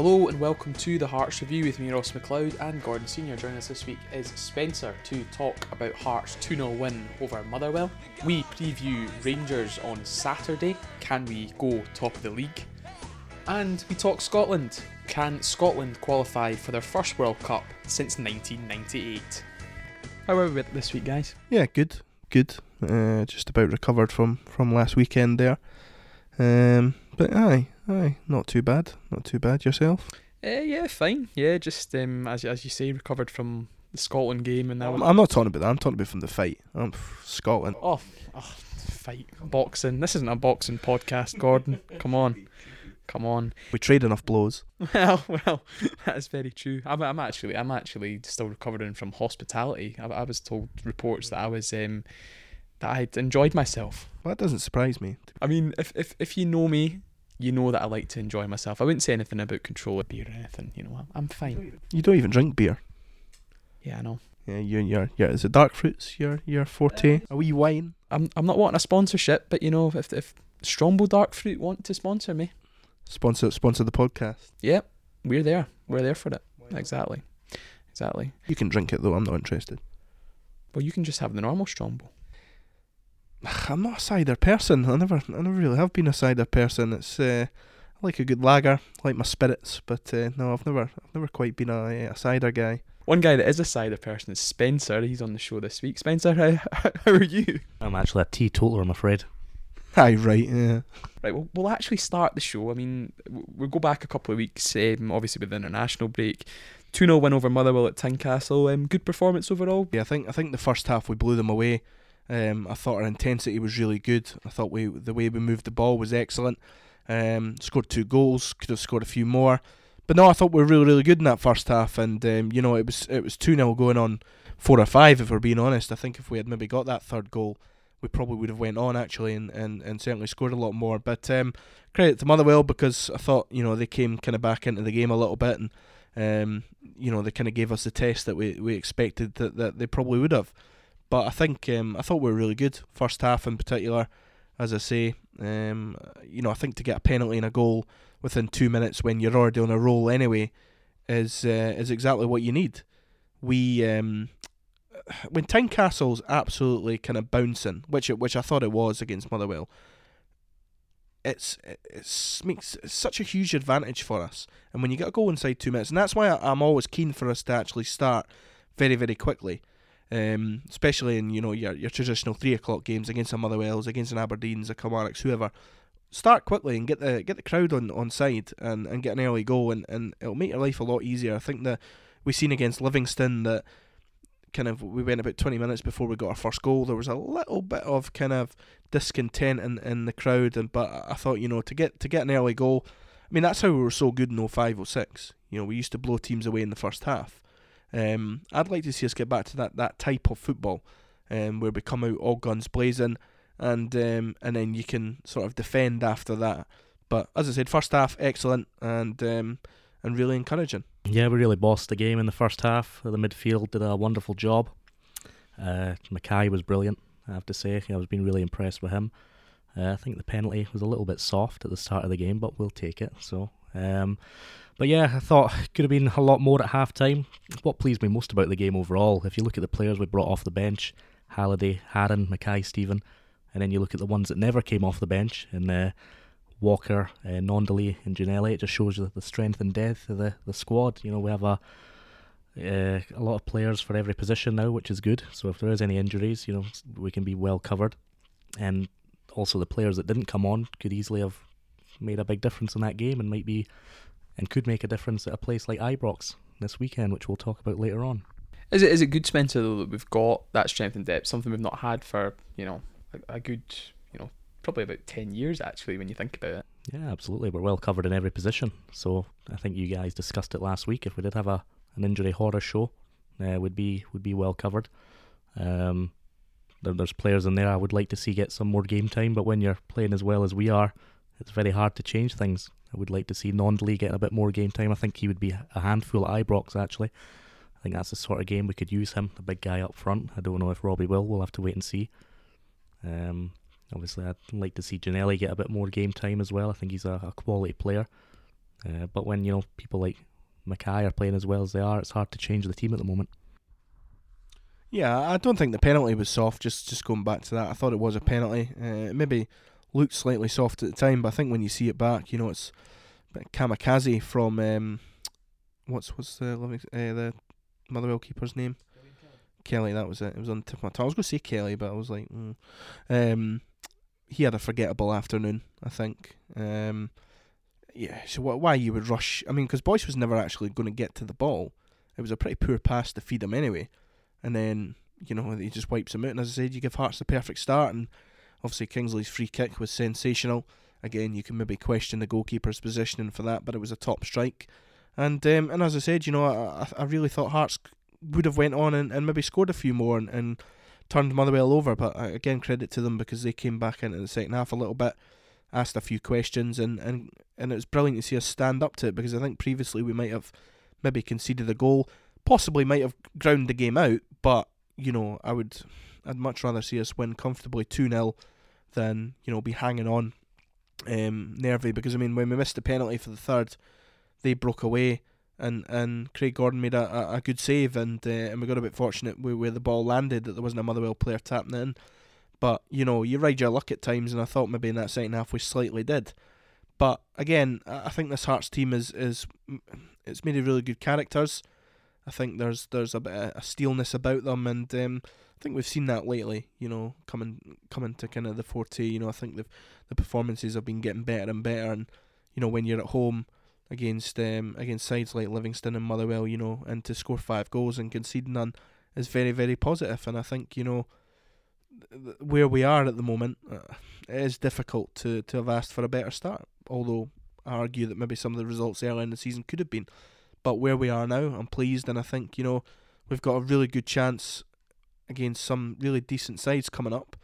Hello and welcome to the Hearts Review with me, Ross McLeod, and Gordon Senior. Joining us this week is Spencer to talk about Hearts 2 0 win over Motherwell. We preview Rangers on Saturday. Can we go top of the league? And we talk Scotland. Can Scotland qualify for their first World Cup since 1998? How are we this week, guys? Yeah, good, good. Uh, just about recovered from from last weekend there. Um, but aye, aye, not too bad, not too bad. Yourself? Uh, yeah, fine. Yeah, just um, as as you say, recovered from the Scotland game, and now I'm, I'm not talking about that. I'm talking about from the fight. I'm Scotland. Oh, oh, fight boxing. This isn't a boxing podcast, Gordon. Come on. Come on. We trade enough blows. Well, well, that is very true. I'm, I'm actually, I'm actually still recovering from hospitality. I, I was told reports that I was, um, that I'd enjoyed myself. Well, that doesn't surprise me. I mean, if if if you know me, you know that I like to enjoy myself. I wouldn't say anything about control of beer or anything. You know, I'm, I'm fine. You don't even drink beer. Yeah, I know. Yeah, you, you're, yeah. Is it dark fruits? Your, your forte? Uh, a wee wine? I'm, I'm not wanting a sponsorship, but you know, if if Strongbow Dark Fruit want to sponsor me, Sponsor, sponsor the podcast. yeah, we're there. We're there for it. Exactly, exactly. You can drink it though. I'm not interested. Well, you can just have the normal Strongbow. I'm not a cider person. I never, I never really have been a cider person. It's, uh, I like a good lager, I like my spirits, but uh, no, I've never, I've never quite been a, a cider guy. One guy that is a cider person is Spencer. He's on the show this week. Spencer, how, how are you? I'm actually a teetotaler, I'm afraid. Aye, right, yeah. Right, well, we'll actually start the show. I mean, we'll go back a couple of weeks, um, obviously with the international break. 2 0 win over Motherwell at Tynecastle. Um, good performance overall. Yeah, I think I think the first half we blew them away. Um, I thought our intensity was really good. I thought we the way we moved the ball was excellent. Um, scored two goals, could have scored a few more, but no, I thought we were really really good in that first half. And um, you know, it was it was two 0 going on four or five. If we're being honest, I think if we had maybe got that third goal, we probably would have went on actually and, and, and certainly scored a lot more. But um, credit to Motherwell because I thought you know they came kind of back into the game a little bit and um, you know they kind of gave us the test that we, we expected that, that they probably would have. But I think um, I thought we were really good first half in particular. As I say, um, you know I think to get a penalty and a goal within two minutes when you're already on a roll anyway is uh, is exactly what you need. We um, when Tynecastle's absolutely kind of bouncing, which it, which I thought it was against Motherwell, it's it's makes such a huge advantage for us. And when you get a goal inside two minutes, and that's why I, I'm always keen for us to actually start very very quickly, um, especially in you know your your traditional three o'clock games against a Motherwells, against an Aberdeen's, a Kilmarnocks, whoever. Start quickly and get the get the crowd on, on side and, and get an early goal and, and it'll make your life a lot easier. I think that we seen against Livingston that kind of we went about 20 minutes before we got our first goal there was a little bit of kind of discontent in, in the crowd and but I thought you know to get to get an early goal I mean that's how we were so good in 05 06 you know we used to blow teams away in the first half um, I'd like to see us get back to that, that type of football um, where we come out all guns blazing and um, and then you can sort of defend after that but as I said first half excellent and um, and really encouraging Yeah, we really bossed the game in the first half. The midfield did a wonderful job. Uh, McKay was brilliant, I have to say. I was being really impressed with him. Uh, I think the penalty was a little bit soft at the start of the game, but we'll take it. So, um, but yeah, I thought could have been a lot more at half time. What pleased me most about the game overall, if you look at the players we brought off the bench, Halliday, Haring, Mackay, Stephen, and then you look at the ones that never came off the bench, and uh, Walker, uh, and Ginnelly. It just shows you the strength and depth of the, the squad. You know, we have a uh, a lot of players for every position now, which is good. So if there is any injuries, you know, we can be well covered. And also the players that didn't come on could easily have made a big difference in that game and might be and could make a difference at a place like Ibrox this weekend, which we'll talk about later on. Is it is it good, Spencer, though, that we've got that strength and depth, something we've not had for, you know, a, a good, you know, probably about 10 years, actually, when you think about it. Yeah, absolutely. We're well covered in every position. So I think you guys discussed it last week. If we did have a an injury horror show, uh, would be would be well covered. Um, there, there's players in there I would like to see get some more game time, but when you're playing as well as we are, it's very hard to change things. I would like to see Gnanduillet getting a bit more game time. I think he would be a handful at Ibrox actually. I think that's the sort of game we could use him, the big guy up front. I don't know if Robbie will. We'll have to wait and see. Um, obviously, I'd like to see Ginnelly get a bit more game time as well. I think he's a, a quality player. Uh, but when you know people like McKay are playing as well as they are, it's hard to change the team at the moment. Yeah, I don't think the penalty was soft. Just just going back to that, I thought it was a penalty. Uh, maybe looked slightly soft at the time, but I think when you see it back, you know, it's kamikaze from um, what's what's the uh, the Motherwell keeper's name? Kelly. That was it. It was on the tip of my tongue. I was going to say Kelly, but I was like, mm. um, he had a forgettable afternoon. I think. Um, yeah. So wh- why you would rush? I mean, because Boyce was never actually going to get to the ball. It was a pretty poor pass to feed him anyway, and then you know he just wipes him out. And as I said, you give Hearts the perfect start, and obviously Kingsley's free kick was sensational. Again, you can maybe question the goalkeeper's positioning for that, but it was a top strike. And um, and as I said, you know, I, I really thought Hearts would have went on and, and maybe scored a few more and, and turned Motherwell over. But again, credit to them because they came back into the second half a little bit, asked a few questions, and, and, and it was brilliant to see us stand up to it because I think previously we might have maybe conceded a goal, possibly might have ground the game out, but you know, I would I'd much rather see us win comfortably 2 0 than, you know, be hanging on um, nervy because I mean when we missed the penalty for the third, they broke away and and Craig Gordon made a, a, a good save and uh, and we got a bit fortunate where, where the ball landed that there wasn't a Motherwell player tapping in. But you know you ride your luck at times, and I thought maybe in that second half we slightly did. But again, I think this Hearts team is is it's made of really good characters. I think there's there's a bit of a steelness about them, and um, I think we've seen that lately. You know, coming coming to kind of the forte. You know, I think the the performances have been getting better and better, and you know when you're at home against um against sides like Livingston and Motherwell, you know, and to score five goals and concede none is very very positive. And I think you know th- where we are at the moment, uh, it is difficult to to have asked for a better start. Although I argue that maybe some of the results early in the season could have been, but where we are now, I'm pleased, and I think you know we've got a really good chance against some really decent sides coming up,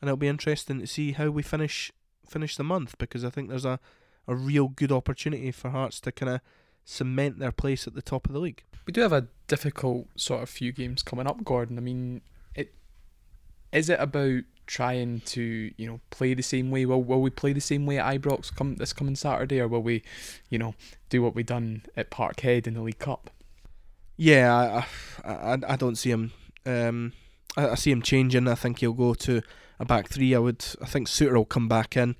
and it'll be interesting to see how we finish finish the month because I think there's a, a real good opportunity for Hearts to kind of cement their place at the top of the league. We do have a difficult sort of few games coming up, Gordon. I mean, it is it about trying to you know play the same way? Will will we play the same way at Ibrox come this coming Saturday, or will we, you know, do what we done at Parkhead in the League Cup? Yeah, I I, I don't see him. Um, I, I see him changing. I think he'll go to a back three. I would. I think Souttar will come back in.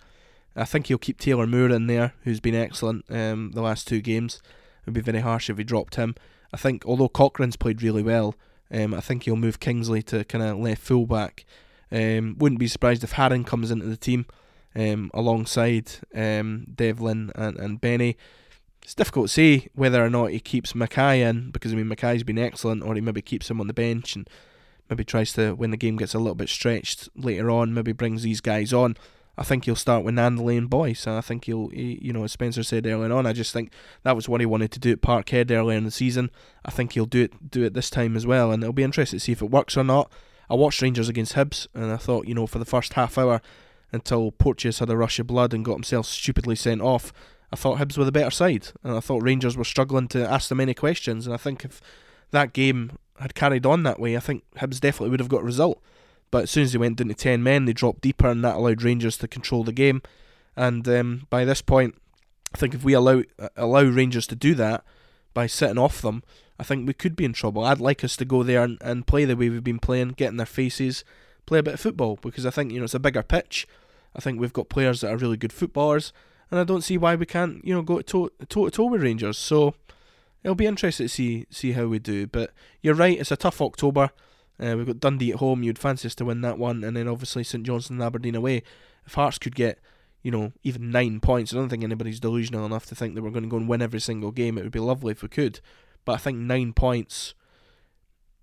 I think he'll keep Taylor Moore in there, who's been excellent um, the last two games. It would be very harsh if he dropped him. I think although Cochrane's played really well, um, I think he'll move Kingsley to kind of left fullback. Um, wouldn't be surprised if Haring comes into the team um, alongside um, Devlin and, and Benny. It's difficult to say whether or not he keeps McKay in because I mean McKay's been excellent, or he maybe keeps him on the bench and maybe tries to when the game gets a little bit stretched later on, maybe brings these guys on. I think he'll start with Gnanduillet and Boyce. And I think he'll, he, you know, as Spencer said earlier on, I just think that was what he wanted to do at Parkhead earlier in the season. I think he'll do it, do it this time as well, and it'll be interesting to see if it works or not. I watched Rangers against Hibs, and I thought, you know, for the first half hour until Porteous had a rush of blood and got himself stupidly sent off, I thought Hibs were the better side, and I thought Rangers were struggling to ask them any questions. And I think if that game had carried on that way, I think Hibs definitely would have got a result. But as soon as they went down to 10 men, they dropped deeper, and that allowed Rangers to control the game. And um, by this point, I think if we allow allow Rangers to do that by sitting off them, I think we could be in trouble. I'd like us to go there and, and play the way we've been playing, get in their faces, play a bit of football, because I think you know it's a bigger pitch. I think we've got players that are really good footballers, and I don't see why we can't you know go toe to toe with Rangers. So it'll be interesting to see see how we do. But you're right, it's a tough October. Uh, we've got Dundee at home. You'd fancy us to win that one, and then obviously St Johnstone and Aberdeen away. If Hearts could get, you know, even nine points, I don't think anybody's delusional enough to think that we're going to go and win every single game. It would be lovely if we could, but I think nine points,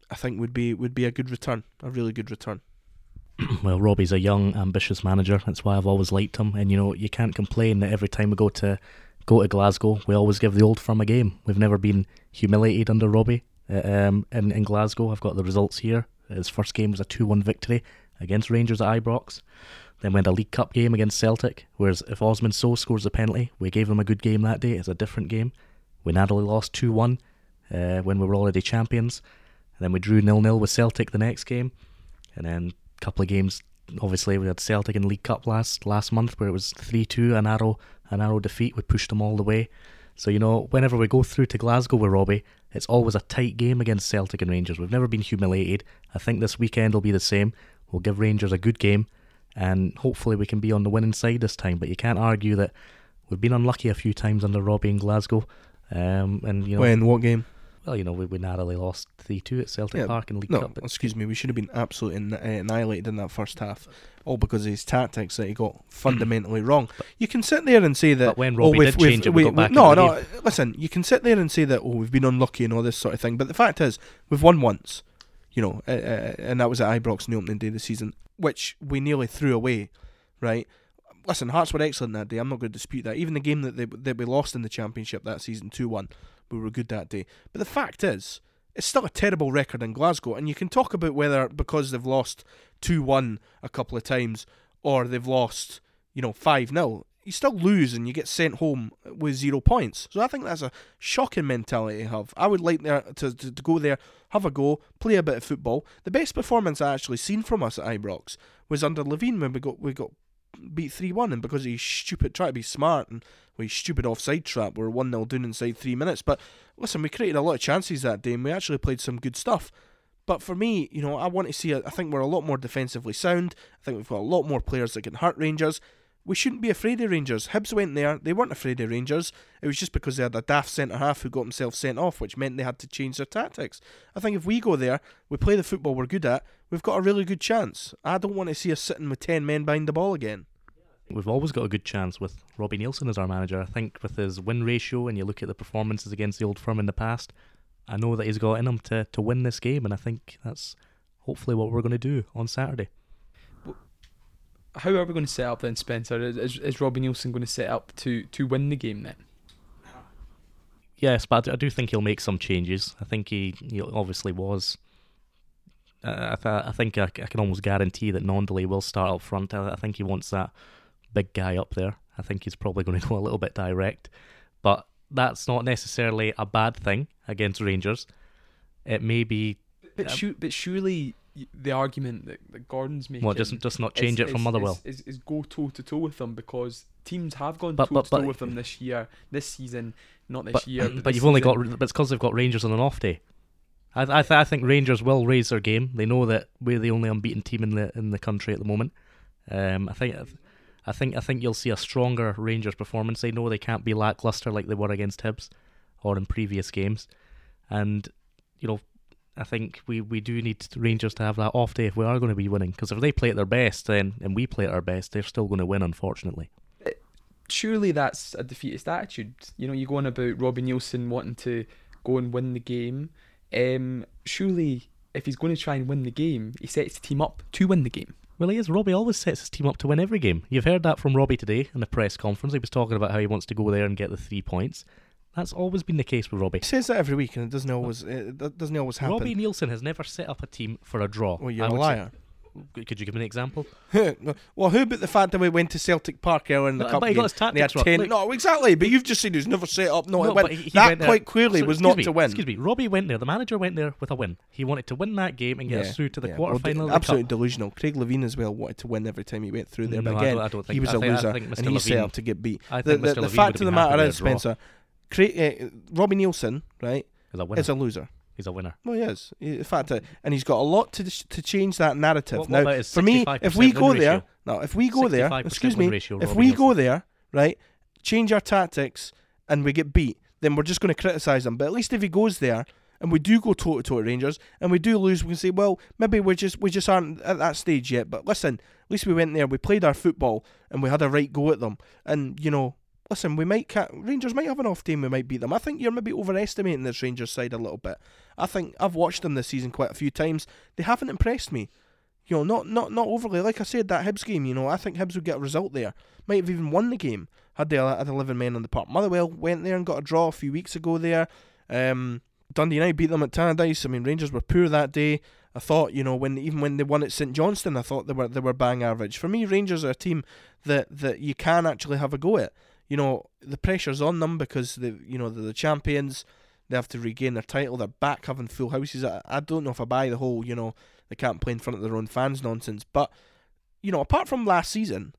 I think would be would be a good return, a really good return. well, Robbie's a young, ambitious manager. That's why I've always liked him. And you know, you can't complain that every time we go to go to Glasgow, we always give the old firm a game. We've never been humiliated under Robbie. Uh, um, in, in Glasgow, I've got the results here. His first game was a 2 1 victory against Rangers at Ibrox. Then we had a League Cup game against Celtic, whereas if Osman Sow scores a penalty, we gave him a good game that day. It's a different game. We narrowly lost 2 1 uh, when we were already champions. And then we drew nil nil with Celtic the next game. And then a couple of games, obviously, we had Celtic in League Cup last last month where it was 3 2, a narrow, a narrow defeat. We pushed them all the way. So, you know, whenever we go through to Glasgow with Robbie, it's always a tight game against Celtic and Rangers. We've never been humiliated. I think this weekend will be the same. We'll give Rangers a good game, and hopefully we can be on the winning side this time. But you can't argue that we've been unlucky a few times under Robbie in Glasgow. Um, and, you know, when what game? Well, you know, we, we narrowly lost 3 2 at Celtic Yeah, Park in League No, Cup. Excuse me. We should have been absolutely annihilated in that first half, all because of his tactics that he got fundamentally wrrong. You can sit there and say that. But when oh, Robbie we've- did change it, we got back no, no. Listen, you can sit there and say that. Oh, we've been unlucky and all this sort of thing. But the fact is, we've won once. You know, uh, uh, and that was at Ibrox on the opening day of the season, which we nearly threw away. Right. Listen, Hearts were excellent that day. I'm not going to dispute that. Even the game that they that we lost in the championship that season, two one, we were good that day. But the fact is, it's still a terrible record in Glasgow, and you can talk about whether because they've lost two one a couple of times or they've lost, you know, five 0 you still lose and you get sent home with zero points. So I think that's a shocking mentality to have. I would like there to, to, to go there, have a go, play a bit of football. The best performance I actually seen from us at Ibrox was under Levein when we got we got beat three one, and because he's stupid, try to be smart and with his stupid offside trap, we were one 0 down inside three minutes. But listen, we created a lot of chances that day, and we actually played some good stuff. But for me, you know, I want to see. I think we're a lot more defensively sound. I think we've got a lot more players that can hurt Rangers. We shouldn't be afraid of Rangers. Hibs went there; they weren't afraid of Rangers. It was just because they had a daft centre half who got himself sent off, which meant they had to change their tactics. I think if we go there, we play the football we're good at. We've got a really good chance. I don't want to see us sitting with ten men behind the ball again. We've always got a good chance with Robbie Neilson as our manager. I think with his win ratio and you look at the performances against the old firm in the past, I know that he's got in him to, to win this game, and I think that's hopefully what we're going to do on Saturday. How are we going to set up then, Spencer? Is, is, Robbie Neilson going to set up to, to win the game then? Yes, but I do- think he'll make some changes. I think he, he obviously was. Uh, I, th- I think I, c- I can almost guarantee that Gnanduillet will start up front. I, I think he wants that big guy up there. I think he's probably going to go a little bit direct, but that's not necessarily a bad thing against Rangers. It may be But, Um, but surely the argument that, that Gordon's making well, just just not change is, it from is- Motherwell. Is, is, go toe to toe with them because teams have gone toe to toe with them this year, this season, not this but, year. but this you've only got but it's because they've got Rangers on an off day. I I, th- I think Rangers will raise their game. They know that we're the only unbeaten team in the in the country at the moment. Um, I think I think I think you'll see a stronger Rangers performance. They know they can't be lackluster like they were against Hibs or in previous games, and you know. I think we, we do need Rangers to have that off day if we are going to be winning. Because if they play at their best, then and we play at our best, they're still going to win. Unfortunately, surely that's a defeatist attitude. You know, you go on about Robbie Neilson wanting to go and win the game. Um, surely, if he's going to try and win the game, he sets the team up to win the game. Well, he is. Robbie always sets his team up to win every game. You've heard that from Robbie today in the press conference. He was talking about how he wants to go there and get the three points. That's always been the case with Robbie. He says that every week, and it doesn't always it do- doesn't always happen. Robbie Neilson has never set up a team for a draw. well, you're I a would say- liar. Could you give me an example? well, who but the fact that we went to Celtic Park earlier in the But- cup but he game? got his and they had tactics wrong. 10 Look- no, exactly. But you've just said he was never set up No, to win. but he- he that went there- quite clearly So, was not me, to win. Excuse me. Robbie went there. The manager went there with a win. He wanted to win that game and get Yeah, us through to the yeah. quarter Well, the absolutely delusional. Craig Levein as well wanted to win every time he went through there. No, but I again, don't- I don't think- he was I a think- I loser and he set up to get beat. I The, think the, the fact of the have been happy matter is. Spencer, Craig, uh, Robbie Neilson, right, He's a winner. is a loser. He's a winner. Well, he is. He- In fact, uh, and he's got a lot to to change that narrative. What- what now, for me, if we go there, ratio? no, if we go there, excuse me, ratio, if we go there, right, change our tactics and we get beat, then we're just going to criticise him. But at least if he goes there and we do go toe to toe at Rangers and we do lose, we can say, well, maybe we just we just aren't at that stage yet. But listen, at least we went there, we played our football, and we had a right go at them. And you know, listen, we might ca- Rangers might have an off team, we might beat them. I think you're maybe overestimating this Rangers side a little bit. I think I've watched them this season quite a few times. They haven't impressed me. You know, not not not overly. Like I said, that Hibs game. You know, I think Hibs would get a result there. Might have even won the game had they had eleven men on the park. Motherwell went there and got a draw a few weeks ago there. Um, Dundee United beat them at Tannadice. I mean, Rangers were poor that day. I thought, you know, when even when they won at St Johnstone, I thought they were they were bang average. For me, Rangers are a team that that you can actually have a go at. You know, the pressure's on them because they, you know, they're the champions. They have to regain their title. They're back having full houses. I, I don't know if I buy the whole, you know, they can't play in front of their own fans nonsense. But, you know, apart from last season,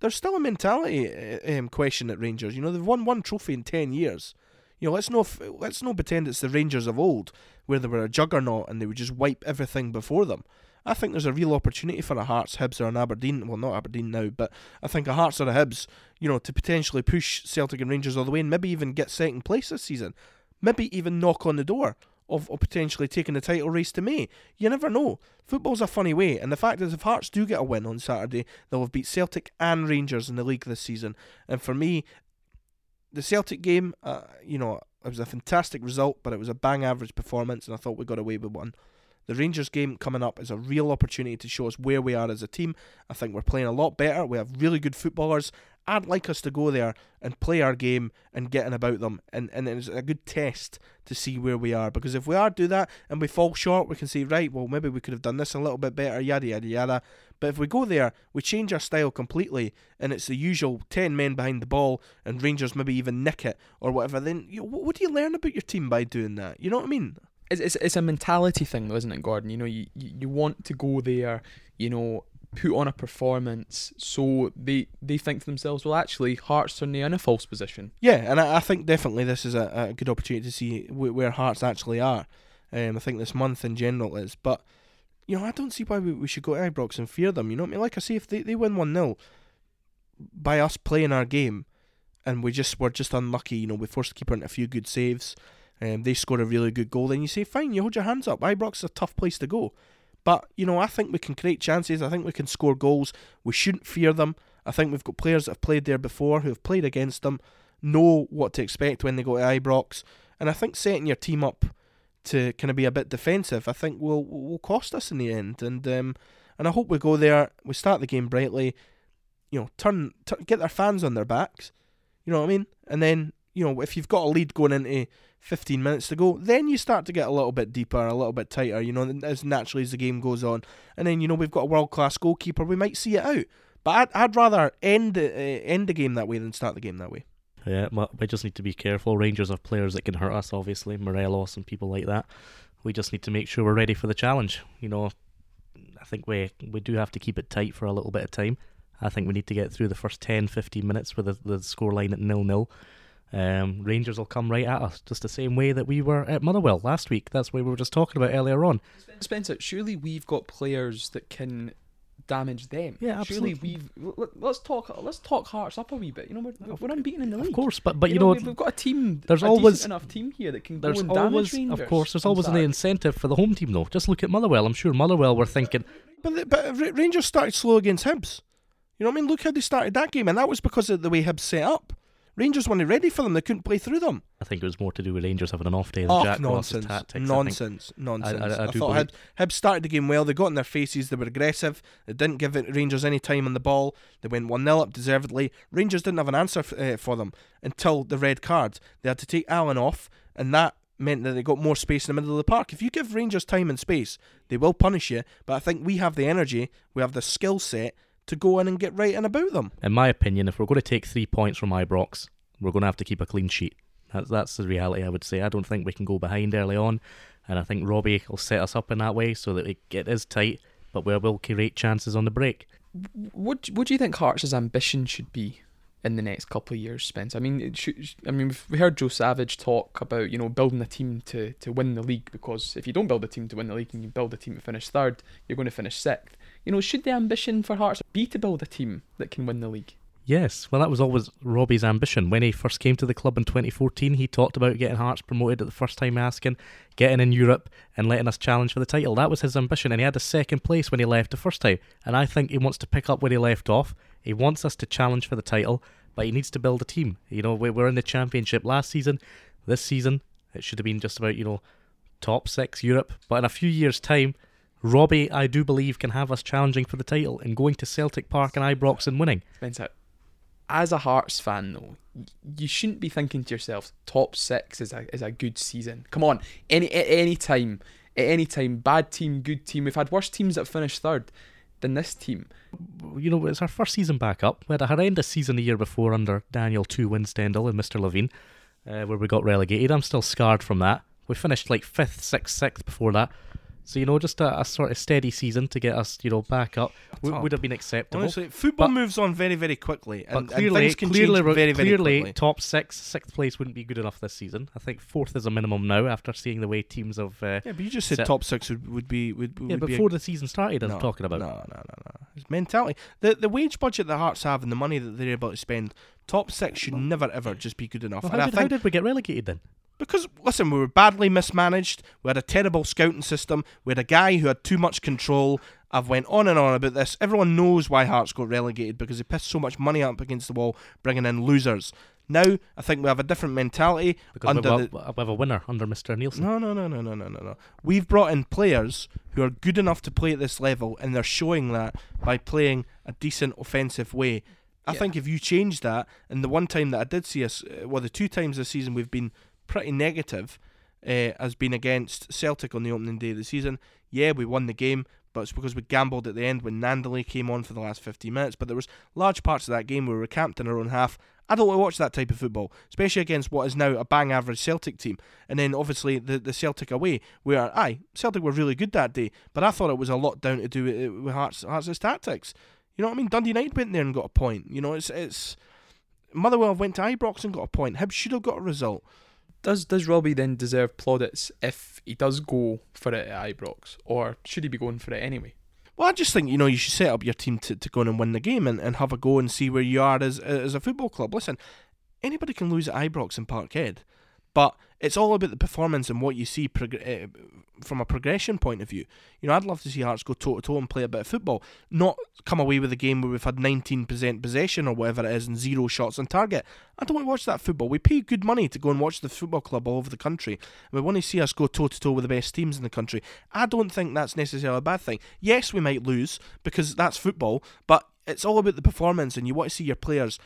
there's still a mentality uh, um, question at Rangers. You know, they've won one trophy in ten years. You know, let's not let's not pretend it's the Rangers of old, where they were a juggernaut and they would just wipe everything before them. I think there's a real opportunity for a Hearts, Hibs, or an Aberdeen. Well, not Aberdeen now, but I think a Hearts or a Hibs, you know, to potentially push Celtic and Rangers all the way and maybe even get second place this season. Maybe even knock on the door of, of potentially taking the title race to May. You never know. Football's a funny way, and the fact is, if Hearts do get a win on Saturday, they'll have beat Celtic and Rangers in the league this season. And for me, the Celtic game, uh, you know, it was a fantastic result, but it was a bang average performance, and I thought we got away with one. The Rangers game coming up is a real opportunity to show us where we are as a team. I think we're playing a lot better. We have really good footballers. I'd like us to go there and play our game and getting about them, and, and it's a good test to see where we are. Because if we are do that and we fall short, we can say, right, well, maybe we could have done this a little bit better, yada yada yada. But if we go there, we change our style completely, and it's the usual ten men behind the ball, and Rangers maybe even nick it or whatever. Then you what do you learn about your team by doing that? You know what I mean? It's, it's, it's a mentality thing, though, isn't it, Gordon? You know, you, you, want to go there, you know, put on a performance so they they think to themselves, well, actually, Hearts are now in a false position. Yeah, and I, I think definitely this is a, a good opportunity to see wh- where Hearts actually are. Um, I think this month in general is, but you know, I don't see why we, we should go to Ibrox and fear them. You know what I mean? Like I say, if they, they win 1 0 by us playing our game and we just were just unlucky, you know, we forced the keeper into a few good saves um, they score a really good goal, then you say, fine, you hold your hands up. Ibrox is a tough place to go. But, you know, I think we can create chances. I think we can score goals. We shouldn't fear them. I think we've got players that have played there before who have played against them, know what to expect when they go to Ibrox. And I think setting your team up to kind of be a bit defensive, I think will will cost us in the end. And um, and I hope we go there, we start the game brightly, you know, turn, turn get their fans on their backs. You know what I mean? And then you know, if you've got a lead going into 15 minutes to go, then you start to get a little bit deeper, a little bit tighter, you know, as naturally as the game goes on. And then, you know, we've got a world class goalkeeper, we might see it out. But I'd, I'd rather end, uh, end the game that way than start the game that way. Yeah, we just need to be careful. Rangers have players that can hurt us, obviously, Morelos and people like that. We just need to make sure we're ready for the challenge. You know, I think we we do have to keep it tight for a little bit of time. I think we need to get through the first 10, 15 minutes with the, the score line at nil nil um, Rangers will come right at us, just the same way that we were at Motherwell last week. That's what we were just talking about earlier on. Spencer, surely we've got players that can damage them. Yeah, absolutely. Surely we've let's talk let's talk Hearts up a wee bit. You know we're, we're unbeaten in the league. Of course, but but you, you know, know we've got a team. There's a always enough team here that can there's go and always, damage Rangers. Of course, there's always an incentive for the home team though. Just look at Motherwell. I'm sure Motherwell were thinking. But but Rangers started slow against Hibs. You know what I mean? Look how they started that game, and that was because of the way Hibs set up. Rangers weren't ready for them. They couldn't play through them. I think it was more to do with Rangers having an off day than oh, Jack nonsense. tactics. Nonsense, I nonsense. I, I, I, thought Hibs, Hibs started the game well. They got in their faces. They were aggressive. They didn't give Rangers any time on the ball. They went 1 0 up deservedly. Rangers didn't have an answer f- uh, for them until the red card. They had to take Allan off, and that meant that they got more space in the middle of the park. If you give Rangers time and space, they will punish you. But I think we have the energy, we have the skill set to go in and get right in about them. In my opinion, if we're going to take three points from Ibrox, we're going to have to keep a clean sheet. That's that's the reality. I would say. I don't think we can go behind early on, and I think Robbie will set us up in that way so that it, it is tight, but we will create chances on the break. What What do you think Hearts' ambition should be in the next couple of years, Spence? I mean, should, I mean, we heard Joe Savage talk about you know building a team to to win the league because if you don't build a team to win the league and you build a team to finish third, you're going to finish sixth. You know, should the ambition for Hearts be to build a team that can win the league? Yes, well, that was always Robbie's ambition. When he first came to the club in 2014, he talked about getting Hearts promoted at the first time asking, getting in Europe, and letting us challenge for the title. That was his ambition, and he had a second place when he left the first time. And I think he wants to pick up where he left off. He wants us to challenge for the title, but he needs to build a team. You know, we were in the championship last season. This season, it should have been just about, you know, top six Europe. But in a few years' time, Robbie, I do believe, can have us challenging for the title and going to Celtic Park and Ibrox and winning. Spencer, as a Hearts fan though, you shouldn't be thinking to yourself, top six is a is a good season. Come on, any at any time, at any time, bad team, good team. We've had worse teams that finished third than this team. You know, it's our first season back up. We had a horrendous season the year before under Daniel Two Winstendal and Mr. Levein, uh, where we got relegated. I'm still scarred from that. We finished like fifth, sixth, sixth before that. So you know, just a, a sort of steady season to get us, you know, back up w- would have been acceptable. Honestly, football But- moves on very, very quickly, and, but and clearly, things can clearly, change very, very clearly, quickly. top six, sixth place wouldn't be good enough this season. I think fourth is a minimum now after seeing the way teams have. Uh, Yeah, but you just said So- top six would, would be would, would yeah, be a- before the season started, I'm talking about. No, no, no, no. It's mentality. The the wage budget that Hearts have and the money that they're able to spend, top six should never ever just be good enough. Well, and how, I did, how did we get relegated then? Because listen, we were badly mismanaged. We had a terrible scouting system. We had a guy who had too much control. I've went on and on about this. Everyone knows why Hearts got relegated because they pissed so much money up against the wall, bringing in losers. Now I think we have a different mentality Because under we, we have a winner under Mr. Neilson. No, no, no, no, no, no, no, no. We've brought in players who are good enough to play at this level, and they're showing that by playing a decent offensive way. I Yeah. think if you change that, and the one time that I did see us, uh, well, the two times this season we've been pretty negative, uh, has been against Celtic on the opening day of the season. Yeah, we won the game, but it's because we gambled at the end when Gnanduillet came on for the last 15 minutes. But there was large parts of that game where we were camped in our own half. I don't want to watch that type of football, especially against what is now a bang average Celtic team. And then obviously the, the Celtic away, where aye, Celtic were really good that day, but I thought it was a lot down to do with, with Hearts Hearts' tactics. You know what I mean? Dundee United went there and got a point. You know, it's it's Motherwell went to Ibrox and got a point. Hibs should have got a result. Does does Robbie then deserve plaudits if he does go for it at Ibrox, or should he be going for it anyway? Well, I just think you know you should set up your team to, to go in and win the game and, and have a go and see where you are as as a football club. Listen, anybody can lose at Ibrox and Parkhead, but it's all about the performance and what you see prog- uh, from a progression point of view. You know, I'd love to see Hearts go toe to toe and play a bit of football, not come away with a game where we've had 19% possession or whatever it is and zero shots on target. I don't want to watch that football. We pay good money to go and watch the football club all over the country. And we want to see us go toe to toe with the best teams in the country. I don't think that's necessarily a bad thing. Yes, we might lose because that's football, but it's all about the performance and you want to see your players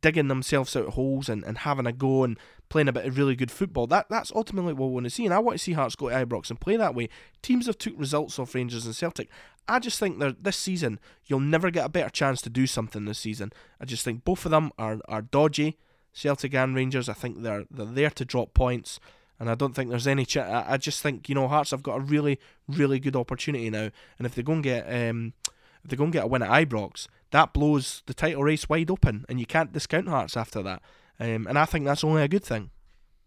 digging themselves out of holes and, and having a go and playing a bit of really good football. That that's ultimately what we want to see. And I want to see Hearts go to Ibrox and play that way. Teams have took results off Rangers and Celtic. I just think that this season you'll never get a better chance to do something this season. I just think both of them are, are dodgy. Celtic and Rangers. I think they're they're there to drop points. And I don't think there's any. Ch- I I just think you know Hearts have got a really, really good opportunity now. And if they go and get, um, if they go and get a win at Ibrox, that blows the title race wide open, and you can't discount Hearts after that. Um, and I think that's only a good thing.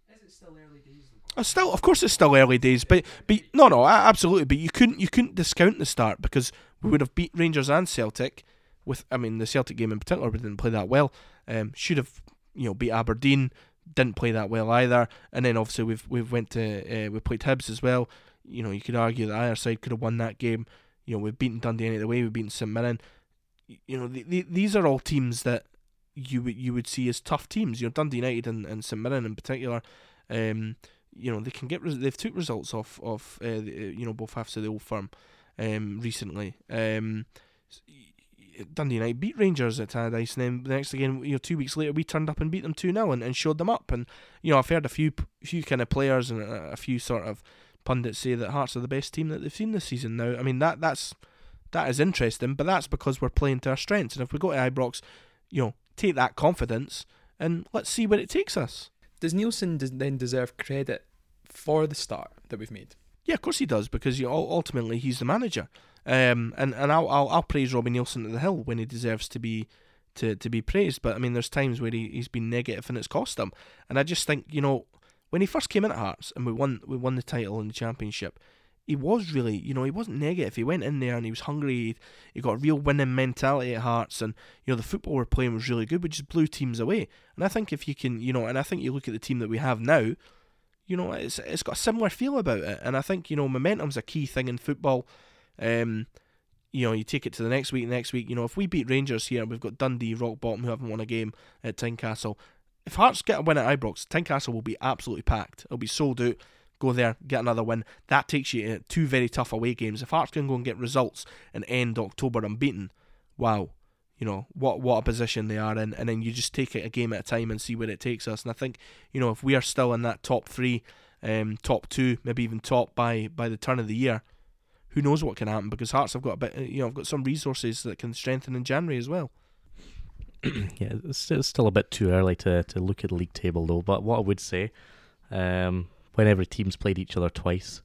Is it still early days? Oh, still, of course, it's still early days, but but no, no, absolutely. But you couldn't you couldn't discount the start because we would have beat Rangers and Celtic. With I mean the Celtic game in particular, we didn't play that well. Um, should have you know beat Aberdeen, didn't play that well either. And then obviously we've we've went to uh, we played Hibs as well. You know you could argue that either side could have won that game. You know we've beaten Dundee any the way, we've beaten St Mirren. You know the, the, these are all teams that you would you would see as tough teams. You know Dundee United and, and St Mirren in particular. Um, you know they can get res- they've took results off of uh, uh, you know both halves of the old firm um, recently. Um, Dundee United beat Rangers at Tannadice, and then the next again, you know, two weeks later, we turned up and beat them two 0 and, and showed them up. And you know, I've heard a few few kind of players and a, a few sort of pundits say that Hearts are the best team that they've seen this season. Now, I mean that that's that is interesting, but that's because we're playing to our strengths. And if we go to Ibrox, you know, take that confidence and let's see where it takes us. Does Neilson then deserve credit for the start that we've made? Yeah, of course he does because ultimately he's the manager. Um, and and I'll, I'll I'll praise Robbie Neilson to the hill when he deserves to be to, to be praised. But I mean, there's times where he, he's been negative and it's cost him. And I just think you know when he first came in at Hearts and we won we won the title in the championship, he was really you know he wasn't negative. He went in there and he was hungry. He, he got a real winning mentality at Hearts, and you know the football we're playing was really good. We just blew teams away. And I think if you can you know, and I think you look at the team that we have now. You know, it's it's got a similar feel about it, and I think you know momentum's a key thing in football. Um, you know, you take it to the next week, next week. You know, if we beat Rangers here, we've got Dundee, rock bottom, who haven't won a game at Tynecastle. If Hearts get a win at Ibrox, Tynecastle will be absolutely packed. It'll be sold out. Go there, get another win. That takes you to two very tough away games. If Hearts can go and get results and end October unbeaten, wow, you know what what a position they are in. And then you just take it a game at a time and see where it takes us. And I think you know if we are still in that top three, um, top two, maybe even top by by the turn of the year, who knows what can happen because Hearts have got a bit, you know, have got some resources that can strengthen in January as well. yeah, it's, it's still a bit too early to, to look at the league table though. But what I would say, um, when every team's played each other twice,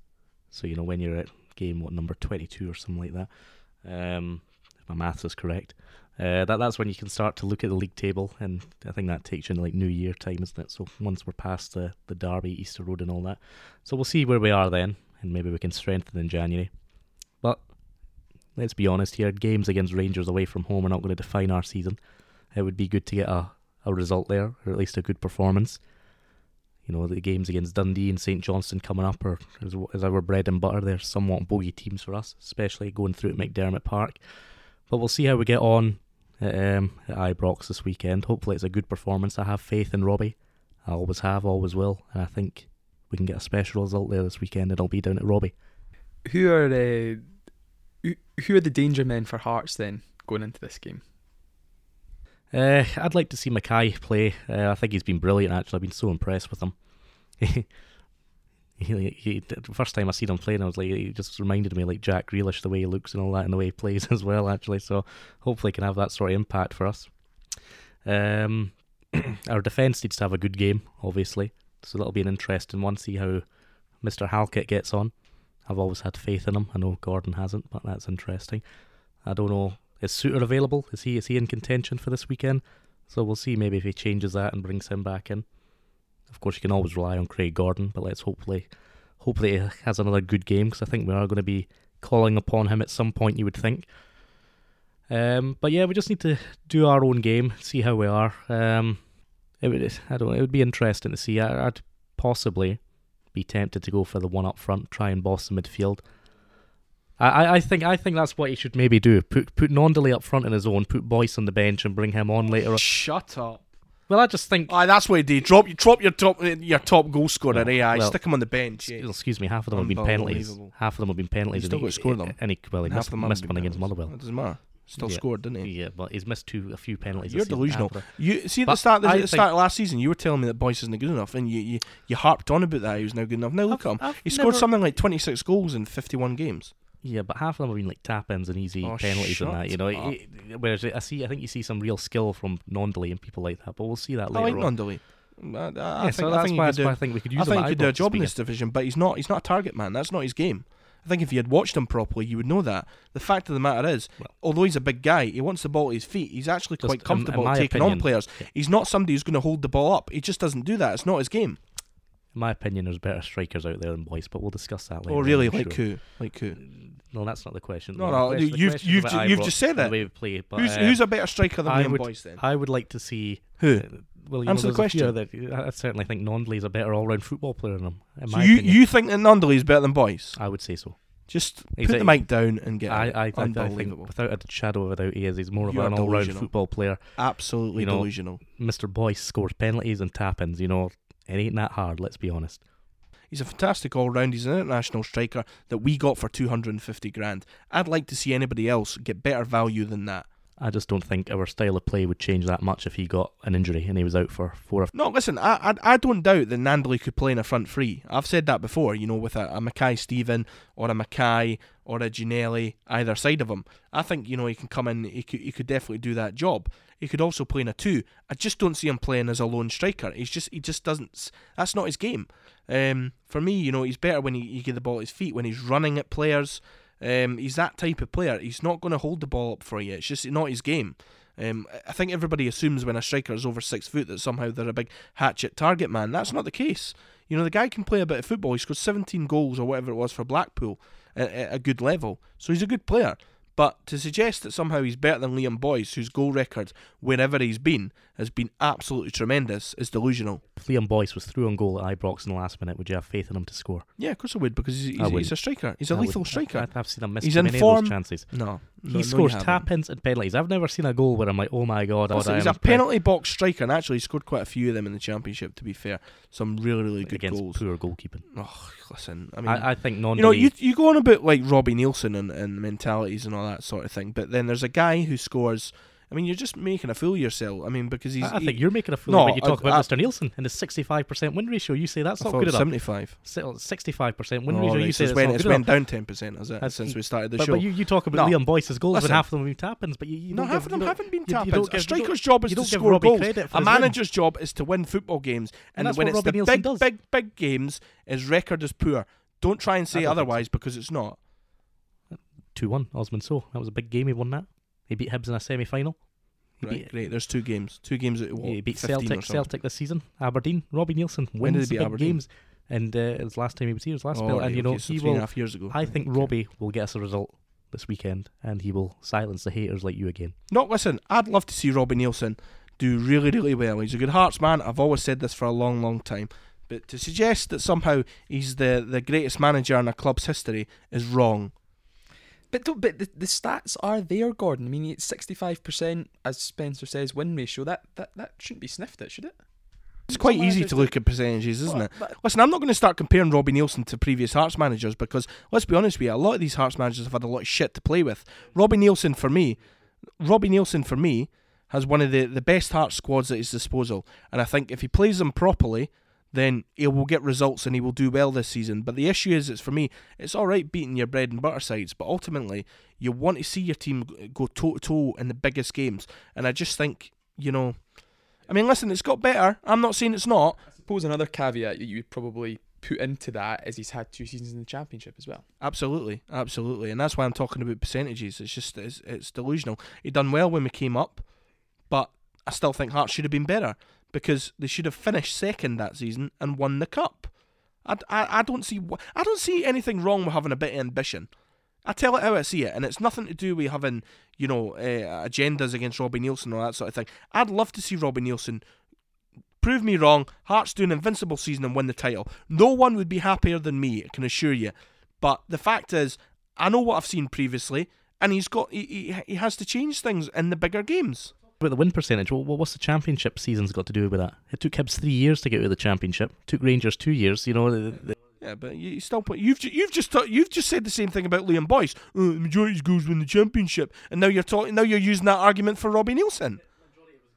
so you know when you're at game what number twenty two or something like that. Um, if my maths is correct. Uh, that that's when you can start to look at the league table, and I think that takes you in like New Year time, isn't it? So once we're past the the Derby, Easter Road, and all that, so we'll see where we are then, and maybe we can strengthen in January. But let's be honest here: games against Rangers away from home are not going to define our season. It would be good to get a a result there, or at least a good performance. You know, the games against Dundee and St Johnstone coming up are as, our bread and butter. They're somewhat bogey teams for us, especially going through at McDiarmid Park. But we'll see how we get on at, um, at Ibrox this weekend. Hopefully, it's a good performance. I have faith in Robbie. I always have, always will, and I think we can get a special result there this weekend. And It'll be down at Robbie. Who are uh, who are the danger men for Hearts then going into this game? Uh, I'd like to see McKay play. Uh, I think he's been brilliant. Actually, I've been so impressed with him. he, he, he, the first time I seen him playing, I was like, he just reminded me like Jack Grealish, the way he looks and all that, and the way he plays as well. Actually, so hopefully, he can have that sort of impact for us. Um, our defence needs to have a good game, obviously. So that'll be an interesting one. See how Mr. Halkett gets on. I've always had faith in him. I know Gordon hasn't, but that's interesting. I don't know is Souttar available? Is he is he in contention for this weekend? So we'll see maybe if he changes that and brings him back in. Of course, you can always rely on Craig Gordon, but let's hopefully hopefully he has another good game because I think we are going to be calling upon him at some point. You would think. Um, but yeah, we just need to do our own game, see how we are. Um, it would I don't it would be interesting to see. I, I'd possibly be tempted to go for the one up front, try and boss the midfield. I, I think I think that's what he should maybe do. Put put Gnanduillet up front in his own, put Boyce on the bench, and bring him on later. on. Shut up. Well, I just think. Aye, that's what he did. Drop you drop your top your top goal scorer. Well, eh, aye, well, stick him on the bench. Yeah. Excuse me, half of them have been penalties. Half of them have been penalties. He's still got to score them. And he, well, he Half missed, of them haven't missed one against. Motherwell. It doesn't matter. Still Yeah. scored, didn't he? Yeah, but he's missed two a few penalties. You're delusional. You see at But the start, at the start of last season, you were telling me that Boyce isn't good enough, and you, you, you harped on about that. He was now good enough. Now look at him. I've He scored something like 26 goals in 51 games. Yeah, but half of them have been like tap-ins and easy Oh, penalties and that. You know. It- whereas I see, I think you see some real skill from Gnanduillet and people like that. But we'll see that oh, I later like on. Gnanduillet. I, I, I Yeah, think, so I that's think why, could do, why I think we could use I think he could do a job in this division, but he's not. He's not a target man. That's not his game. I think if you had watched him properly, you would know that. The fact of the matter is, Well- although he's a big guy, he wants the ball at his feet. He's actually Just quite in- in comfortable my taking on players. Yeah. He's not somebody who's going to hold the ball up. He just doesn't do that. It's not his game. In my opinion, there's better strikers out there than Boyce, but we'll discuss that later. Oh, really? Like sure. who? Like who? No, that's not the question. No, no, question- you've- you've ju- you've just said that. way play. But, who's uh, who's a better striker than I Liam would- Boyce then? I would like to see Who? Uh, well, you Answer know, the there's a few question. other- I certainly think Gnanduillet's a better all-round football player than him. So you opinion, you think that Gnanduillet is better than Boyce? I would say so. Just He's put a- the mic down and get I. I, I, I think without a shadow of a doubt, he is. He's more of You an all-round football player. Absolutely you know, delusional. Mr. Boyce scores penalties and tap-ins. You know, it ain't that hard. Let's be honest. He's a fantastic all round. He's an international striker that we got for 250 grand. I'd like to see anybody else get better value than that. I just don't think our style of play would change that much if he got an injury and he was out for four or No, listen, I I, I don't doubt that Gnanduillet could play in a front three. I've said that before, you know, with a, a Mackay-Steven or a McKay or a Ginnelly either side of him. I think, you know, he can come in, he could, he could definitely do that job. He could also play in a two. I just don't see him playing as a lone striker. He's just, he just doesn't, that's not his game. Um, for me, you know, he's better when he, he get the ball at his feet, when he's running at players. Um, he's that type of player. He's not going to hold the ball up for you. It's just not his game. Um, I think everybody assumes when a striker is over six foot that somehow they're a big hatchet target man. That's not the case. You know, the guy can play a bit of football. He scored 17 goals or whatever it was for Blackpool at, at a good level. So he's a good player. But to suggest that somehow he's better than Liam Boyce, whose goal record, wherever he's been, has been absolutely tremendous, is delusional. If Liam Boyce was through on goal at Ibrox in the last minute, would you have faith in him to score? Yeah, of course I would, because he's, he's, he's a striker. He's a I lethal would- striker. I'd have seen him miss He's many form. of those chances. no, He no, no, scores tap ins and penalties. I've never seen a goal where I'm like, oh my god, Listen, oh, he's a penalty box striker, and actually he scored quite a few of them in the championship. To be fair, some really, really good against goals. poor goalkeeping. Oh, listen, I mean, I, I think non you know, you you go on about like Robbie Neilson and, and mentalities and all that sort of thing, but then there's a guy who scores. I mean, you're just making a fool of yourself. I mean, because he's. I, I he- think you're making a fool No, when you talk I- about I- Mr. Neilson and his 65% win ratio. You say that's not good enough. 75. 65% win Oh, ratio. right, You say it's not it's went down 10% has it, That's- since we started the But, show. but you, you talk about No. Liam Boyce's goals Listen. when half of them have been tap-ins, but you, you no, half give, of them haven't been tap ins. A striker's job is to score Robbie goals. A win. manager's job is to win football games, and, when it's Robbie the Neilson big, does. big, big games, his record is poor. Don't try and say don't think so. otherwise because it's not. Two one. Osman So that was a big game. He won that. He beat Hibs in a semi final. Right, beat, great. There's two games. Two games at what? he beat Celtic? Celtic this season. Aberdeen. Robbie Neilson When did wins he the beat big Aberdeen? games. And uh, it was last time he was here. It was last Oh, spell. right, and you know so he three and a will. half years ago. I think Okay. Robbie will get us a result this weekend, and he will silence the haters like you again. No, listen, I'd love to see Robbie Neilson do really, really well. He's a good Hearts man. I've always said this for a long, long time. But to suggest that somehow he's the, the greatest manager in a club's history is wrong. But don't, but the, the stats are there, Gordon. I mean, it's sixty five percent, as Spencer says, win ratio. That that that shouldn't be sniffed at, should it? It's quite Some easy to look at percentages, isn't Well, it? but- Listen, I'm not going to start comparing Robbie Neilson to previous Hearts managers because, let's be honest with you, a lot of these Hearts managers have had a lot of shit to play with. Robbie Neilson, for me, Robbie Neilson, for me, has one of the, the best Hearts squads at his disposal. And I think if he plays them properly, then he will get results and he will do well this season. But the issue is, it's for me, it's all right beating your bread and butter sides, but ultimately, you want to see your team go toe to toe in the biggest games. And I just think, you know, I mean, listen, it's got better. I'm not saying it's not. I suppose another caveat that you would probably put into that is he's had two seasons in the championship as well. Absolutely, absolutely, and that's why I'm talking about percentages. It's just it's, it's delusional. He done well when we came up, but I still think Hearts should have been better because they should have finished second that season and won the cup. I, I, I don't see I don't see anything wrong with having a bit of ambition. I tell it how I see it, and it's nothing to do with having you know uh, agendas against Robbie Neilson or that sort of thing. I'd love to see Robbie Neilson prove me wrong. Hearts do an invincible season and win the title. No one would be happier than me, I can assure you. But the fact is, I know what I've seen previously, and he's got he, he, he has to change things in the bigger games. About the win percentage, well, what's the championship season's got to do with that? It took Hibs three years to get out of the championship. Took Rangers two years. You know, the, the, Yeah, but you you still put you've you've just you've just said the same thing about Liam Boyce. Uh, the majority of goals win the championship, and now you're talking now you're using that argument for Robbie Neilson.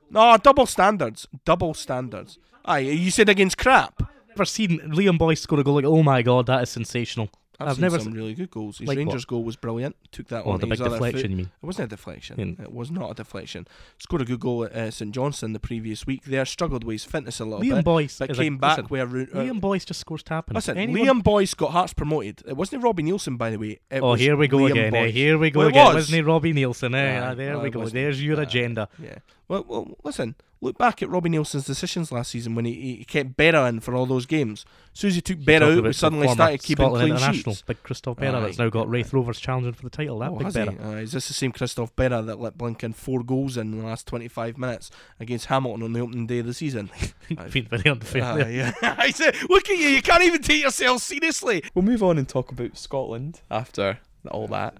No, double standards, double standards. Aye, you said against crap. I've never seen Liam Boyce score a goal like, oh my god, that is sensational. I've, I've seen never some se- really good goals. His Like what? Rangers goal was brilliant. Took that Oh, on the his big deflection, you mean? It wasn't a deflection. In- It was not a deflection. Scored a good goal at uh, St Johnstone the previous week. There struggled with his fitness a little Liam bit, Boyce but came a, back listen, where. Ru- uh, Liam Boyce just scores tapping. listen, Anyone- Liam Boyce got Hearts promoted. It wasn't Robbie Neilson, by the way. It Oh, was here we go Liam again. eh, here we go Well, it again. was. Wasn't he Robbie Neilson? Eh? Aye, Ah, there well, we go. There's your Aye. agenda. Yeah. Well, well, listen. Look back at Robbie Neilson's decisions last season when he, he kept Berra in for all those games. As soon as he took Berra out, about we suddenly started keeping Scotland clean international, sheets. Big Christophe Berra that's now got Raith Rovers challenging for the title. That Oh, big? Berra. Uh, is this the same Christophe Berra that let blink in four goals in the last 25 minutes against Hamilton on the opening day of the season? Aye. Been very unfair. Ah, yeah. I said, look at you, you can't even take yourself seriously. We'll move on and talk about Scotland after all that.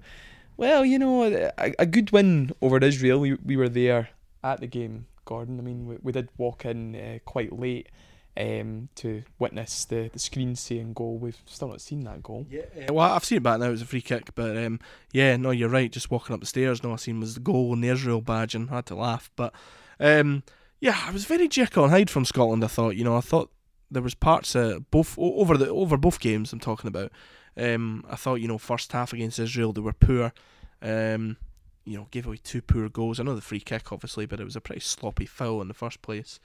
Well, you know, a, a good win over Israel. We, we were there at the game, Gordon. I mean, we, we did walk in uh, quite late um, to witness the, the screen saying goal. We've still not seen that goal. Yeah, well, I've seen it back now. It was a free kick, but um, yeah, no, you're right. Just walking up the stairs, all I seen was the goal and the Israel badge, and I had to laugh. But um, yeah, I was very Jekyll and Hyde from Scotland. I thought, you know, I thought there was parts uh, both over the over both games. I'm talking about. Um, I thought, you know, first half against Israel they were poor. Um, you know, gave away two poor goals. I know the free kick, obviously, but it was a pretty sloppy foul in the first place.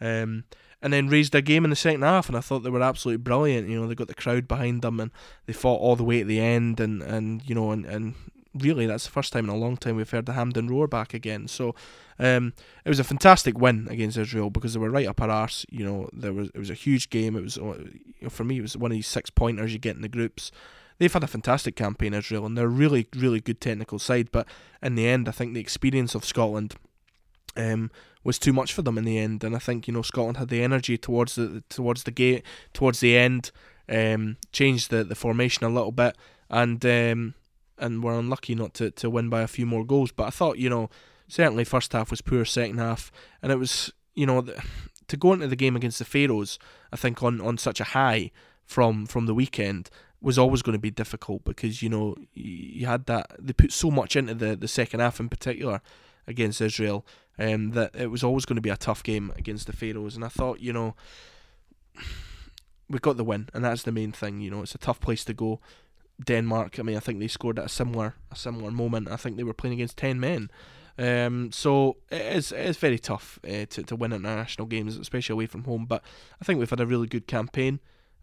Um, and then raised their game in the second half, and I thought they were absolutely brilliant. You know, they got the crowd behind them, and they fought all the way at the end, and, and you know, and, and really that's the first time in a long time we've heard the Hampden roar back again. So um, it was a fantastic win against Israel because they were right up our arse. You know, there was it was a huge game. It was you know, for me it was one of these six pointers you get in the groups. They've had a fantastic campaign, Israel, and they're really, really good technical side. But in the end, I think the experience of Scotland um, was too much for them in the end, and I think you know Scotland had the energy towards the towards the gate towards the end, um, changed the, the formation a little bit, and um, and were unlucky not to, to win by a few more goals. But I thought you know certainly first half was poor, second half, and it was you know to go into the game against the Faroes, I think on, on such a high from from the weekend was always going to be difficult because you know you had that they put so much into the, the second half in particular against Israel um, that it was always going to be a tough game against the Faroes. And I thought you know we got the win and that's the main thing you know it's a tough place to go. Denmark I mean I think they scored at a similar a similar moment. I think they were playing against 10 men. Um, so it is it is very tough uh, to to win international games especially away from home. But I think we've had a really good campaign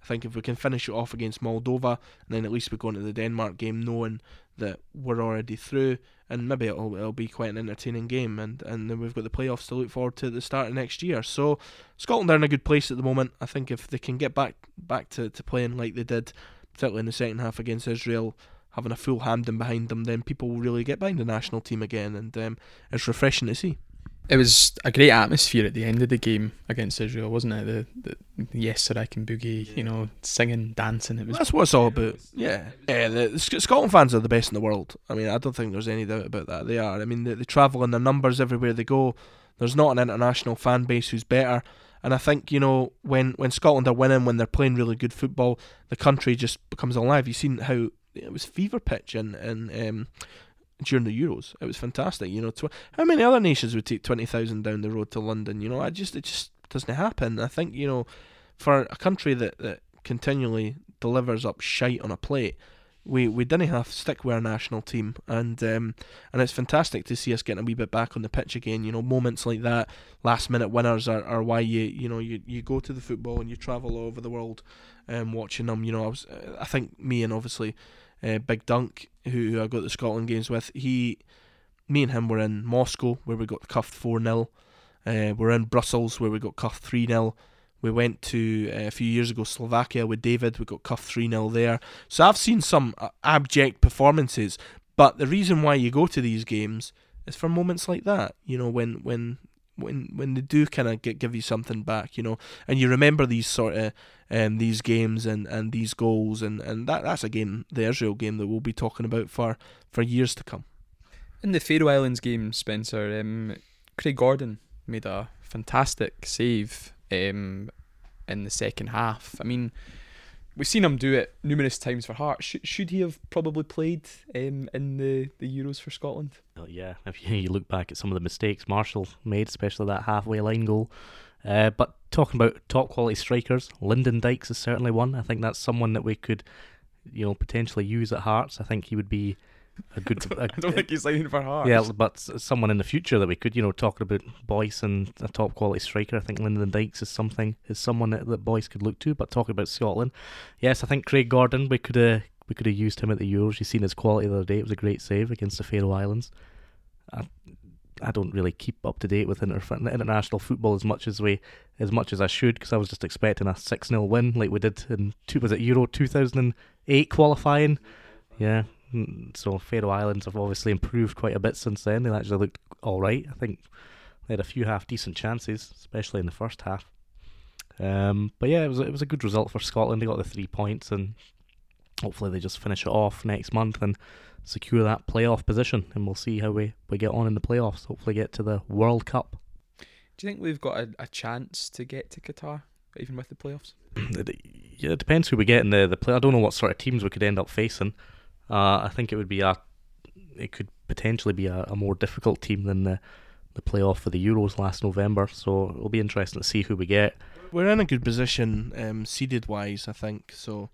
I think if we can finish it off against Moldova, and then at least we go into the Denmark game knowing that we're already through, and maybe it'll it'll be quite an entertaining game, and and then we've got the playoffs to look forward to at the start of next year. So Scotland are in a good place at the moment. I think if they can get back back to, to playing like they did, particularly in the second half against Israel, having a full Hampden behind them, then people will really get behind the national team again, and um, it's refreshing to see. It was a great atmosphere at the end of the game against Israel, wasn't it? The, the, Yes Sir I Can Boogie, you know, singing, dancing. It was. That's what it's all about. Yeah, yeah. The, the Scotland fans are the best in the world. I mean, I don't think there's any doubt about that. They are. I mean, they, they travel in their numbers everywhere they go. There's not an international fan base who's better. And I think you know when when Scotland are winning, when they're playing really good football, the country just becomes alive. You've seen how it was fever pitch and and um, during the Euros. It was fantastic. You know, tw- how many other nations would take twenty thousand down the road to London? You know, I just it just doesn't happen. I think you know, for a country that that continually delivers up shite on a plate. We, we didn't have to stick with our national team and um, and it's fantastic to see us getting a wee bit back on the pitch again. You know, moments like that, last minute winners are, are why you you know you, you go to the football and you travel all over the world, um, watching them. You know, I was I think me and obviously uh, Big Dunk, who I got the Scotland games with, he, me and him were in Moscow where we got cuffed four 0 uh, We're in Brussels where we got cuffed three 0 We went to uh, a few years ago Slovakia with David. We got cuffed three 0 there. So I've seen some uh, abject performances, but the reason why you go to these games is for moments like that. You know, when when when when they do kind of give you something back, you know, and you remember these sort of um, these games and, and these goals and, and that that's a game, the Israel game that we'll be talking about for, for years to come. In the Faroe Islands game, Spencer, um, Craig Gordon made a fantastic save um, in the second half. I mean, we've seen him do it numerous times for Hearts. Should, should he have probably played um, in the, the Euros for Scotland? Well, yeah, if you look back at some of the mistakes Marshall made, especially that halfway line goal. Uh, but talking about top quality strikers, Lyndon Dykes is certainly one. I think that's someone that we could, you know, potentially use at Hearts. I think he would be a good. I don't, a, I don't think he's signing for Hearts. Yeah, but someone in the future that we could, you know, talking about Boyce and a top quality striker. I think Lyndon Dykes is something is someone that, that Boyce could look to. But talking about Scotland, yes, I think Craig Gordon. We could have we could have used him at the Euros. You've seen his quality the other day. It was a great save against the Faroe Islands. I, I don't really keep up to date with inter- international football as much as we as much as I should because I was just expecting a six 0 win like we did in two was it Euro two thousand and eight qualifying. Yeah, so Faroe Islands have obviously improved quite a bit since then. They actually looked all right. I think they had a few half decent chances, especially in the first half. Um, but yeah, it was it was a good result for Scotland. They got the three points, and hopefully they just finish it off next month and secure that playoff position, and we'll see how we, we get on in the playoffs. Hopefully, get to the World Cup. Do you think we've got a, a chance to get to Qatar, even with the playoffs? yeah, it depends who we get in the the play. I don't know what sort of teams we could end up facing. Uh, I think it would be a, it could potentially be a, a more difficult team than the the playoff for the Euros last November. So it'll be interesting to see who we get. We're in a good position, um, seeded wise, I think. So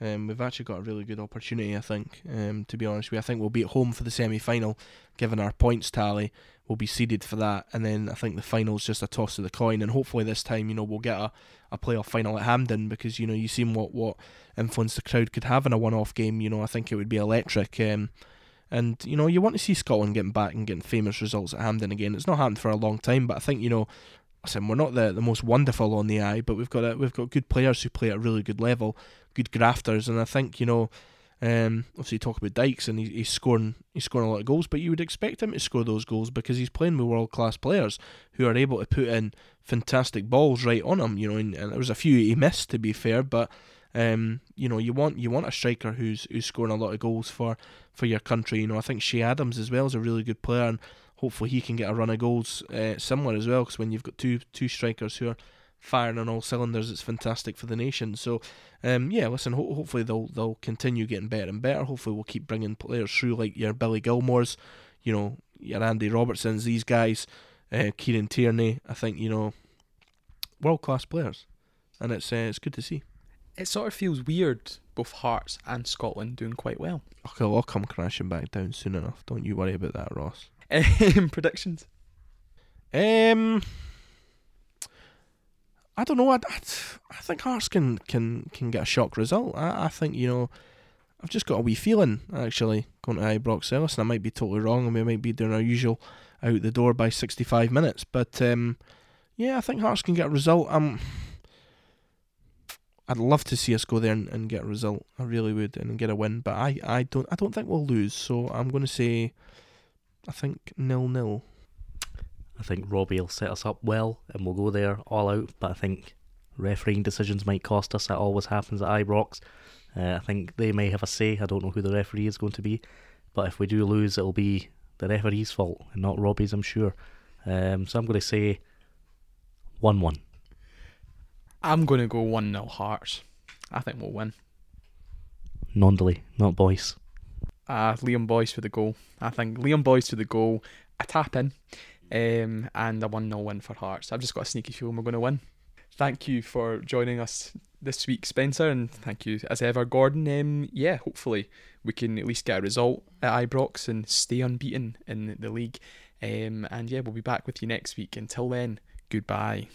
um, we've actually got a really good opportunity, I think. Um, to be honest you, I think we'll be at home for the semi final, given our points tally. We'll be seeded for that, and then I think the final's just a toss of the coin. And hopefully this time, you know, we'll get a, a playoff final at Hampden because you know you seen what what influence the crowd could have in a one-off game. You know, I think it would be electric. Um, and you know, you want to see Scotland getting back and getting famous results at Hampden again. It's not happened for a long time, but I think you know listen, we're not the, the most wonderful on the eye, but we've got a, we've got good players who play at a really good level, good grafters, and I think you know, um, obviously you talk about Dykes and he, he's scoring he's scoring a lot of goals, but you would expect him to score those goals because he's playing with world class players who are able to put in fantastic balls right on him. You know, and, and there was a few he missed to be fair, but. Um, you know, you want you want a striker who's who's scoring a lot of goals for, for your country. You know, I think Che Adams as well is a really good player, and hopefully he can get a run of goals uh, similar as well. Because when you've got two two strikers who are firing on all cylinders, it's fantastic for the nation. So, um, yeah, listen, ho- hopefully they'll they'll continue getting better and better. Hopefully we'll keep bringing players through like your Billy Gilmours, you know, your Andy Robertsons, these guys, uh, Kieran Tierney. I think you know, world class players, and it's uh, it's good to see. It sort of feels weird, both Hearts and Scotland doing quite well. Okay, I'll come crashing back down soon enough. Don't you worry about that, Ross. Predictions. Um, I don't know. I, I, I think Hearts can, can, can get a shock result. I, I think you know. I've just got a wee feeling actually going to Ibrox Ellis, and I might be totally wrong, and we might be doing our usual out the door by 65 minutes. But um, yeah, I think Hearts can get a result. Um, I'd love to see us go there and, and get a result. I really would, and get a win. But I, I don't, I don't think we'll lose. So I'm going to say, I think nil nil. I think Robbie will set us up well, and we'll go there all out. But I think refereeing decisions might cost us. That always happens at Ibrox. Uh, I think they may have a say. I don't know who the referee is going to be, but if we do lose, it'll be the referee's fault and not Robbie's, I'm sure. Um, so I'm going to say 1 1. I'm going to go 1 0 Hearts. I think we'll win. Gnanduillet, not Boyce. Uh, Liam Boyce for the goal. I think Liam Boyce for the goal, a tap in, um, and a 1 0 win for Hearts. I've just got a sneaky feeling we're going to win. Thank you for joining us this week, Spencer, and thank you as ever, Gordon. Um, yeah, hopefully we can at least get a result at Ibrox and stay unbeaten in the league. Um, and yeah, we'll be back with you next week. Until then, goodbye.